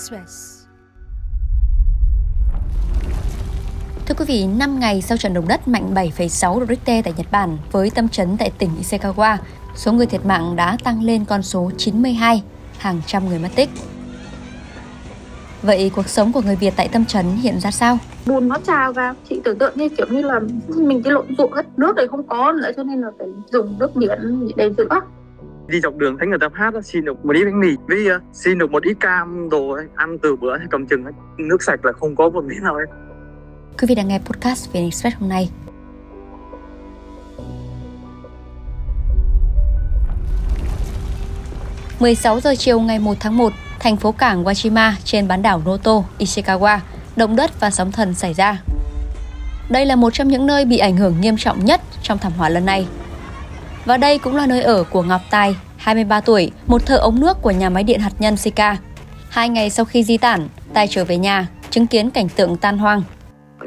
Express. Thưa quý vị, 5 ngày sau trận động đất mạnh 7,6 độ Richter tại Nhật Bản với tâm chấn tại tỉnh Ishikawa, số người thiệt mạng đã tăng lên con số 92, hàng trăm người mất tích. Vậy cuộc sống của người Việt tại tâm trấn hiện ra sao? Bùn nó trào vào, chị tưởng tượng như kiểu như là mình cái lộn ruộng hết nước này không có nữa cho nên là phải dùng nước biển để rửa đi dọc đường thấy người ta hát xin được một ít bánh mì với ờ, uh, xin được một ít cam đồ ăn từ bữa thì cầm chừng nước sạch là không có một miếng nào ấy Quý vị đang nghe podcast về Express hôm nay. ...16 giờ chiều ngày 1 tháng 1, thành phố cảng Wajima trên bán đảo Noto, Ishikawa, động đất và sóng thần xảy ra. Đây là một trong những nơi bị ảnh hưởng nghiêm trọng nhất trong thảm họa lần này. Và đây cũng là nơi ở của Ngọc Tài, 23 tuổi, một thợ ống nước của nhà máy điện hạt nhân Sika. Hai ngày sau khi di tản, Tài trở về nhà, chứng kiến cảnh tượng tan hoang.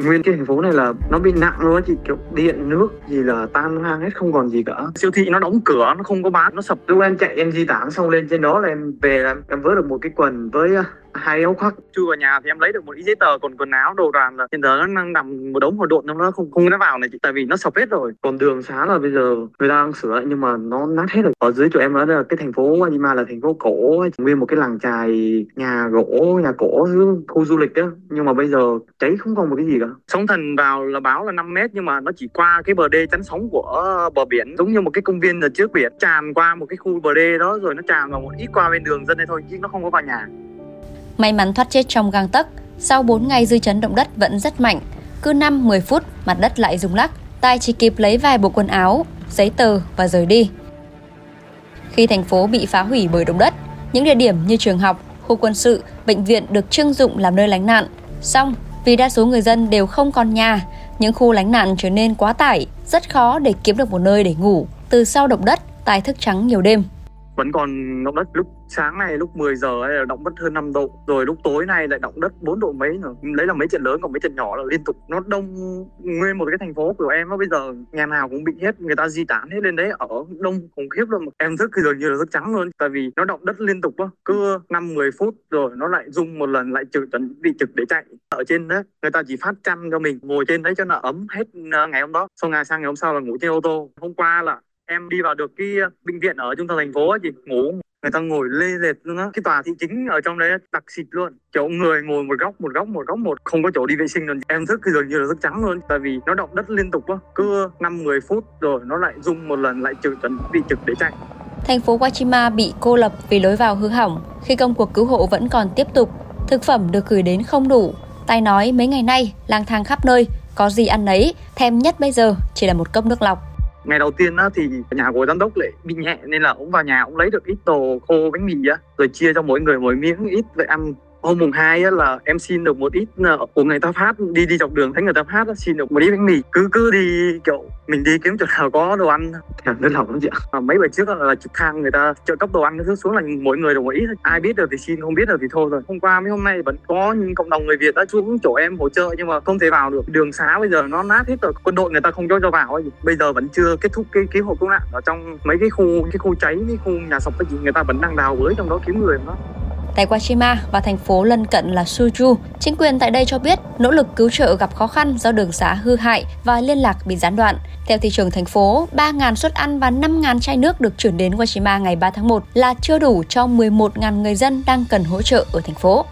Nguyên cái thành phố này là nó bị nặng luôn chị kiểu điện nước gì là tan hoang hết không còn gì cả. Siêu thị nó đóng cửa nó không có bán nó sập. Lúc em chạy em di tản xong lên trên đó là em về là em, em vớ được một cái quần với hai áo khoác chui vào nhà thì em lấy được một ít giấy tờ còn quần áo đồ đạc là hiện giờ nó đang nằm một đống hồ độn trong đó không không nó vào này chị tại vì nó sập hết rồi. Còn đường xá là bây giờ người ta đang sửa nhưng mà nó nát hết rồi. Ở dưới chỗ em nói là cái thành phố Wajima là thành phố cổ nguyên một cái làng trài nhà gỗ nhà cổ khu du lịch đó nhưng mà bây giờ cháy không còn một cái gì cả. Sóng thần vào là báo là 5 mét nhưng mà nó chỉ qua cái bờ đê chắn sóng của bờ biển giống như một cái công viên ở trước biển. Tràn qua một cái khu bờ đê đó rồi nó tràn vào một ít qua bên đường dân đây thôi chứ nó không có vào nhà May mắn thoát chết trong gang tấc, sau 4 ngày dư chấn động đất vẫn rất mạnh. Cứ 5-10 phút, mặt đất lại rung lắc. Tài chỉ kịp lấy vài bộ quần áo, giấy tờ và rời đi. Khi thành phố bị phá hủy bởi động đất, những địa điểm như trường học, khu quân sự, bệnh viện được trưng dụng làm nơi lánh nạn. Xong, vì đa số người dân đều không còn nhà, những khu lánh nạn trở nên quá tải, rất khó để kiếm được một nơi để ngủ. Từ sau động đất, Tài thức trắng nhiều đêm vẫn còn động đất lúc sáng này lúc 10 giờ ấy, là động đất hơn 5 độ, rồi lúc tối nay lại động đất 4 độ mấy nữa. Đấy là mấy trận lớn, còn mấy trận nhỏ là liên tục. Nó đông nguyên một cái thành phố của em á, bây giờ nhà nào cũng bị hết, người ta di tản hết lên đấy, ở đông khủng khiếp luôn. Em thức thì dường như là thức trắng luôn, tại vì nó động đất liên tục á. Cứ 5 10 phút rồi nó lại rung một lần, lại trực chuẩn, bị trực để chạy. Ở trên đấy, người ta chỉ phát chăn cho mình, ngồi trên đấy cho nó ấm hết ờ, ngày hôm đó. Sau ngày sang ngày hôm sau là ngủ trên ô tô. Hôm qua là em đi vào được cái ờ, bệnh viện ở trung tâm thành phố chị, ngủ người ta ngồi lê dệt luôn á. Cái tòa thị chính ở trong đấy đặc xịt luôn. Chỗ người ngồi một góc một góc một góc một không có chỗ đi vệ sinh luôn. Em thức dường như là thức trắng luôn tại vì nó động đất liên tục á. Cứ năm mười phút rồi nó lại rung một lần lại trực chuẩn bị trực để chạy. Thành phố Wachima bị cô lập vì lối vào hư hỏng. Khi công cuộc cứu hộ vẫn còn tiếp tục. Thực phẩm được gửi đến không đủ. Tai nói mấy ngày nay lang thang khắp nơi, có gì ăn nấy, thèm nhất bây giờ chỉ là một cốc nước lọc ngày đầu tiên á, thì nhà của giám đốc lại bị nhẹ nên là ông vào nhà ông lấy được ít đồ khô bánh mì á rồi chia cho mỗi người mỗi miếng ít vậy ăn hôm mùng 2 á, là em xin được một ít của người ta phát đi đi dọc đường thấy người ta phát á, xin được một ít bánh mì. Cứ cứ đi kiểu mình đi kiếm chỗ nào có đồ ăn. Thèm nước lòng lắm chị ạ. Mấy bữa trước là trực thang người ta trợ cấp đồ ăn nó xuống là mỗi người được một ít ai biết được thì xin không biết được thì thôi rồi. Hôm qua mấy hôm nay vẫn có những cộng đồng người việt đã xuống chỗ em hỗ trợ nhưng mà không thể vào được. Đường xá bây giờ nó nát hết rồi quân đội người ta không cho cho vào ấy. bây giờ vẫn chưa kết thúc cái cứu hộ cứu nạn ở trong mấy cái khu cái khu cháy cái khu nhà sập cái gì người ta vẫn đang đào bới trong đó kiếm người đó Tại và thành phố lân cận là Suju, chính quyền tại đây cho biết nỗ lực cứu trợ gặp khó khăn do đường xá hư hại và liên lạc bị gián đoạn. Theo thị trường thành phố, 3.000 suất ăn và 5.000 chai nước được chuyển đến Washima ngày 3 tháng 1 là chưa đủ cho 11.000 người dân đang cần hỗ trợ ở thành phố.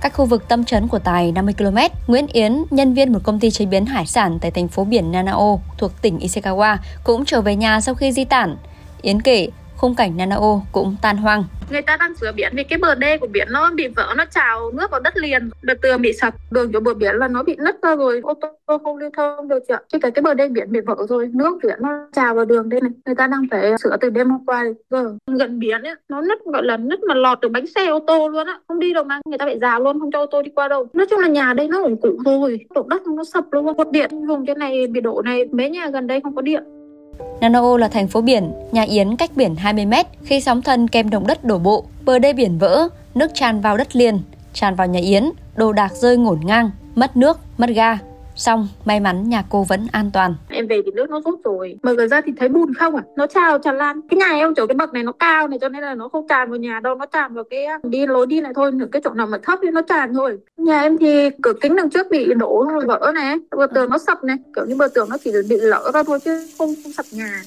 Cách khu vực tâm trấn của Tài 50 km, Nguyễn Yến, nhân viên một công ty chế biến hải sản tại thành phố biển Nanao thuộc tỉnh Ishikawa, cũng trở về nhà sau khi di tản. Yến kể, khung cảnh Nanao cũng tan hoang người ta đang sửa biển vì cái bờ đê của biển nó bị vỡ, nó trào nước vào đất liền. Bờ tường bị sập, đường chỗ bờ biển là nó bị nứt ra rồi. Ô tô không lưu thông được chị ạ. Chứ cái cái bờ đê biển bị vỡ rồi, nước biển nó trào vào đường đây này. Người ta đang phải sửa từ đêm hôm qua giờ. Gần biển ấy, nó nứt, gọi là nứt mà lọt được bánh xe, ô tô luôn á. Không đi đâu mà, người ta phải rào luôn, không cho ô tô đi qua đâu. Nói chung là nhà đây nó ổn cụ thôi động đất nó sập luôn. Cột điện vùng cái này bị đổ này, mấy nhà gần đây không có điện. Nanao là thành phố biển, nhà Yến cách biển 20 mét khi sóng thần kèm động đất đổ bộ, bờ đê biển vỡ, nước tràn vào đất liền, tràn vào nhà Yến, đồ đạc rơi ngổn ngang, mất nước, mất ga. Xong, may mắn nhà cô vẫn an toàn. Em về thì nước nó rút rồi. Mở cửa ra thì thấy bùn không à? Nó trào tràn lan. Cái nhà em chỗ cái bậc này nó cao này cho nên là nó không tràn vào nhà đâu. Nó tràn vào cái đi lối đi này thôi. Cái chỗ nào mà thấp thì nó tràn thôi. Nhà em thì cửa kính đằng trước bị đổ vỡ này. Bờ tường nó sập này. Kiểu như bờ tường nó chỉ bị lỡ ra thôi chứ không, không sập nhà.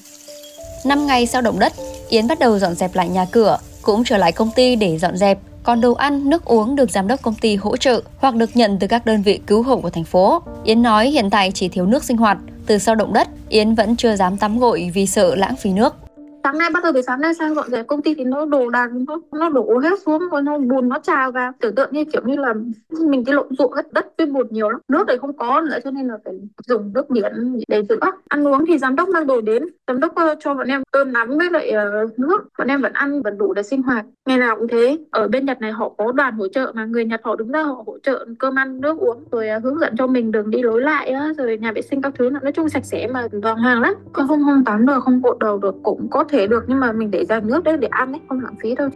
Năm ngày sau động đất, Yến bắt đầu dọn dẹp lại nhà cửa, cũng trở lại công ty để dọn dẹp. Còn đồ ăn, nước uống được giám đốc công ty hỗ trợ hoặc được nhận từ các đơn vị cứu hộ của thành phố. Yến nói hiện tại chỉ thiếu nước sinh hoạt. Từ sau động đất, Yến vẫn chưa dám tắm gội vì sợ lãng phí nước sáng nay bắt đầu từ sáng nay sang dọn dẹp công ty thì nó đổ đạc nó nó đổ hết xuống rồi nó bùn nó trào vào. Tưởng tượng như kiểu như là mình cái lộn ruộng hết đất với bùn nhiều lắm. Nước thì không có nữa cho nên là phải dùng nước biển để rửa ăn uống thì giám đốc mang đồ đến. Giám đốc cho bọn em cơm nắm với lại uh, nước. Bọn em vẫn ăn vẫn đủ để sinh hoạt. Ngày nào cũng thế. Ở bên nhật này họ có đoàn hỗ trợ mà. Người nhật họ đứng ra họ hỗ trợ cơm ăn nước uống rồi uh, hướng dẫn cho mình đường đi lối lại uh, rồi nhà vệ sinh các thứ. Nói chung sạch sẽ mà vàng hoàng lắm. Không không tắm được không cột đầu được. Cũng có thể được nhưng mà mình để ra nước đấy để ăn ấy không lãng phí đâu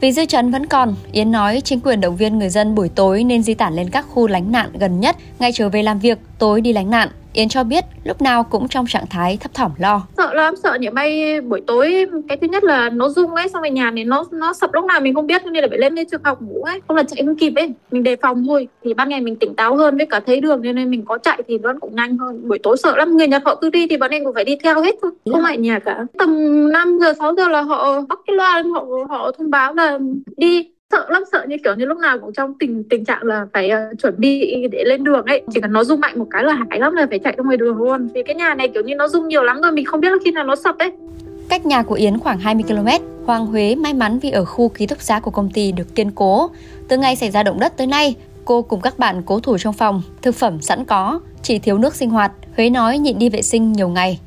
vì dư chấn vẫn còn, Yến nói chính quyền động viên người dân buổi tối nên di tản lên các khu lánh nạn gần nhất, ngay trở về làm việc, tối đi lánh nạn. Yến cho biết lúc nào cũng trong trạng thái thấp thỏm lo. Sợ lắm, sợ những bay buổi tối cái thứ nhất là nó rung ấy, xong rồi nhà này nó nó sập lúc nào mình không biết nên là phải lên lên trường học ngủ ấy, không là chạy không kịp ấy, mình đề phòng thôi. Thì ban ngày mình tỉnh táo hơn với cả thấy đường nên mình có chạy thì vẫn cũng nhanh hơn. Buổi tối sợ lắm, người Nhật họ cứ đi thì bọn em cũng phải đi theo hết thôi, không lại nhà cả. Tầm 5 giờ 6 giờ là họ bắt cái loa họ họ thông báo là đi sợ lắm sợ như kiểu như lúc nào cũng trong tình tình trạng là phải uh, chuẩn bị để lên đường ấy. Chỉ cần nó rung mạnh một cái là hãi lắm là phải chạy ra ngoài đường luôn. Vì cái nhà này kiểu như nó rung nhiều lắm rồi mình không biết là khi nào nó sập ấy. Cách nhà của Yến khoảng 20 km, Hoàng Huế may mắn vì ở khu ký túc xá của công ty được kiên cố. Từ ngày xảy ra động đất tới nay, cô cùng các bạn cố thủ trong phòng, thực phẩm sẵn có, chỉ thiếu nước sinh hoạt. Huế nói nhịn đi vệ sinh nhiều ngày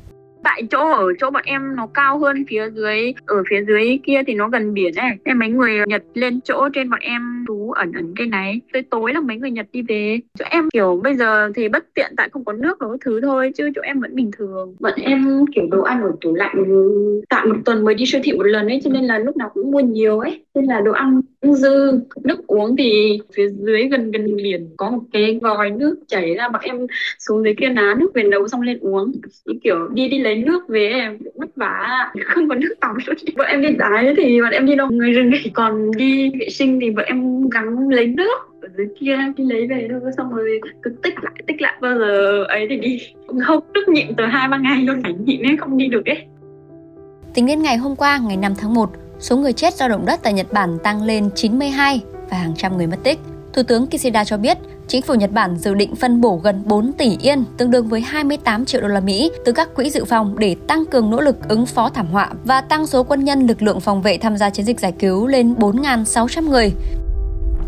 tại chỗ, ở chỗ bọn em nó cao hơn phía dưới, ở phía dưới kia thì nó gần biển này nên mấy người nhật lên chỗ trên bọn em trú ẩn ẩn cái này. Tới tối là mấy người nhật đi về. Chỗ em, kiểu, bây giờ thì bất tiện tại không có nước đó thứ thôi, chứ chỗ em vẫn bình thường. Bọn em, kiểu, đồ ăn ở tủ lạnh ừ, tại một tuần mới đi siêu thị một lần ấy, cho nên là lúc nào cũng mua nhiều ấy. Nên là đồ ăn dư, nước uống thì phía dưới gần gần biển có một cái vòi nước chảy ra, bọn em xuống dưới kia ná nước về nấu xong lên uống. Thì kiểu, đi đi lấy nước về em vất vả. Không có nước tắm bọn em đi tái thì bọn em đi đâu? Người rừng thì còn đi vệ sinh thì bọn em gắng lấy nước ở dưới kia đi lấy về thôi xong rồi cứ tích lại tích lại bao giờ ấy thì đi không tức nhịn từ hai ba ngày luôn phải nhịn nên không đi được ấy Tính đến ngày hôm qua, ngày 5 tháng 1, số người chết do động đất tại Nhật Bản tăng lên 92 và hàng trăm người mất tích. Thủ tướng Kishida cho biết, chính phủ Nhật Bản dự định phân bổ gần 4 tỷ yên, tương đương với 28 triệu đô la Mỹ từ các quỹ dự phòng để tăng cường nỗ lực ứng phó thảm họa và tăng số quân nhân lực lượng phòng vệ tham gia chiến dịch giải cứu lên 4.600 người.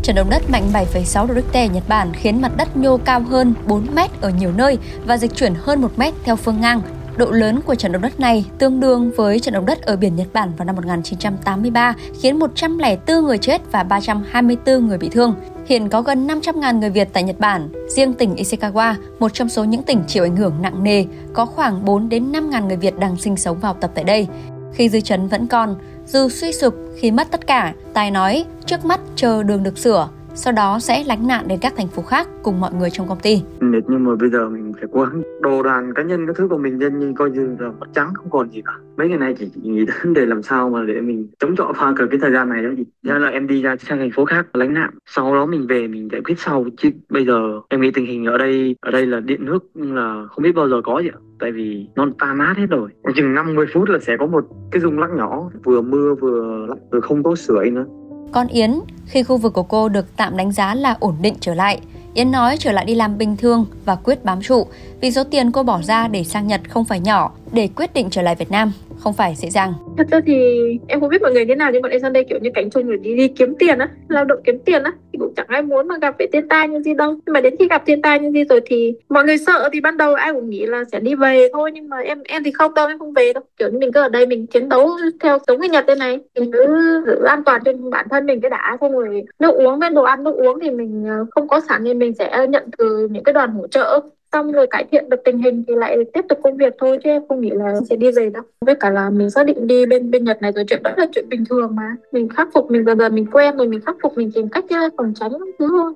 Trận động đất mạnh 7,6 độ Richter Nhật Bản khiến mặt đất nhô cao hơn 4 mét ở nhiều nơi và dịch chuyển hơn 1 mét theo phương ngang, Độ lớn của trận động đất này tương đương với trận động đất ở biển Nhật Bản vào năm 1983, khiến 104 người chết và 324 người bị thương. Hiện có gần 500.000 người Việt tại Nhật Bản. Riêng tỉnh Ishikawa, một trong số những tỉnh chịu ảnh hưởng nặng nề, có khoảng 4 đến 5.000 người Việt đang sinh sống và học tập tại đây. Khi dư chấn vẫn còn, dù suy sụp khi mất tất cả, Tài nói trước mắt chờ đường được sửa, sau đó sẽ lánh nạn đến các thành phố khác cùng mọi người trong công ty. Mệt nhưng mà bây giờ mình phải cố gắng đồ đàn cá nhân các thứ của mình nhân như coi như là trắng không còn gì cả. Mấy ngày nay chỉ nghĩ đến để làm sao mà để mình chống chọi pha cờ cái thời gian này đó gì. Thế là em đi ra sang thành phố khác lánh nạn, sau đó mình về mình giải quyết sau chứ bây giờ em nghĩ tình hình ở đây ở đây là điện nước là không biết bao giờ có gì ạ tại vì nó tan nát hết rồi chừng 50 phút là sẽ có một cái rung lắc nhỏ vừa mưa vừa lắc vừa không có sưởi nữa con Yến, khi khu vực của cô được tạm đánh giá là ổn định trở lại, Yến nói trở lại đi làm bình thường và quyết bám trụ vì số tiền cô bỏ ra để sang Nhật không phải nhỏ để quyết định trở lại Việt Nam không phải dễ dàng. Thật ra thì em không biết mọi người thế nào nhưng bọn em sang đây kiểu như cánh chung người đi đi kiếm tiền á, lao động kiếm tiền á thì cũng chẳng ai muốn mà gặp phải thiên tai như gì đâu. Nhưng mà đến khi gặp thiên tai như gì rồi thì mọi người sợ thì ban đầu ai cũng nghĩ là sẽ đi về thôi nhưng mà em em thì không đâu em không về đâu. Kiểu như mình cứ ở đây mình chiến đấu theo sống cái Nhật thế này, mình cứ giữ an toàn cho bản thân mình cái đã xong rồi nước uống với đồ ăn nước uống thì mình ờ, không có sẵn thì mình sẽ nhận từ những cái đoàn hỗ trợ xong rồi cải thiện được tình hình thì lại tiếp tục công việc thôi, chứ em không nghĩ là sẽ đi về đâu với cả là mình xác định đi bên bên Nhật này rồi, chuyện đó là chuyện bình thường mà mình khắc phục, mình dần dần mình quen rồi, mình khắc phục, mình tìm cách phòng tránh thứ thôi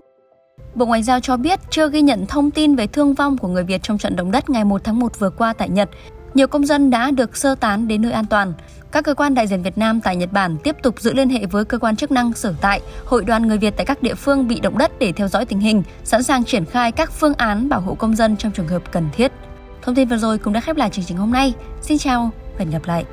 Bộ Ngoại giao cho biết chưa ghi nhận thông tin về thương vong của người Việt trong trận động đất ngày 1 tháng 1 vừa qua tại Nhật. Nhiều công dân đã được sơ tán đến nơi an toàn. Các cơ quan đại diện Việt Nam tại Nhật Bản tiếp tục giữ liên hệ với cơ quan chức năng sở tại, hội đoàn người Việt tại các địa phương bị động đất để theo dõi tình hình, sẵn sàng triển khai các phương án bảo hộ công dân trong trường hợp cần thiết. Thông tin vừa rồi cũng đã khép lại chương trình hôm nay. Xin chào và hẹn gặp lại.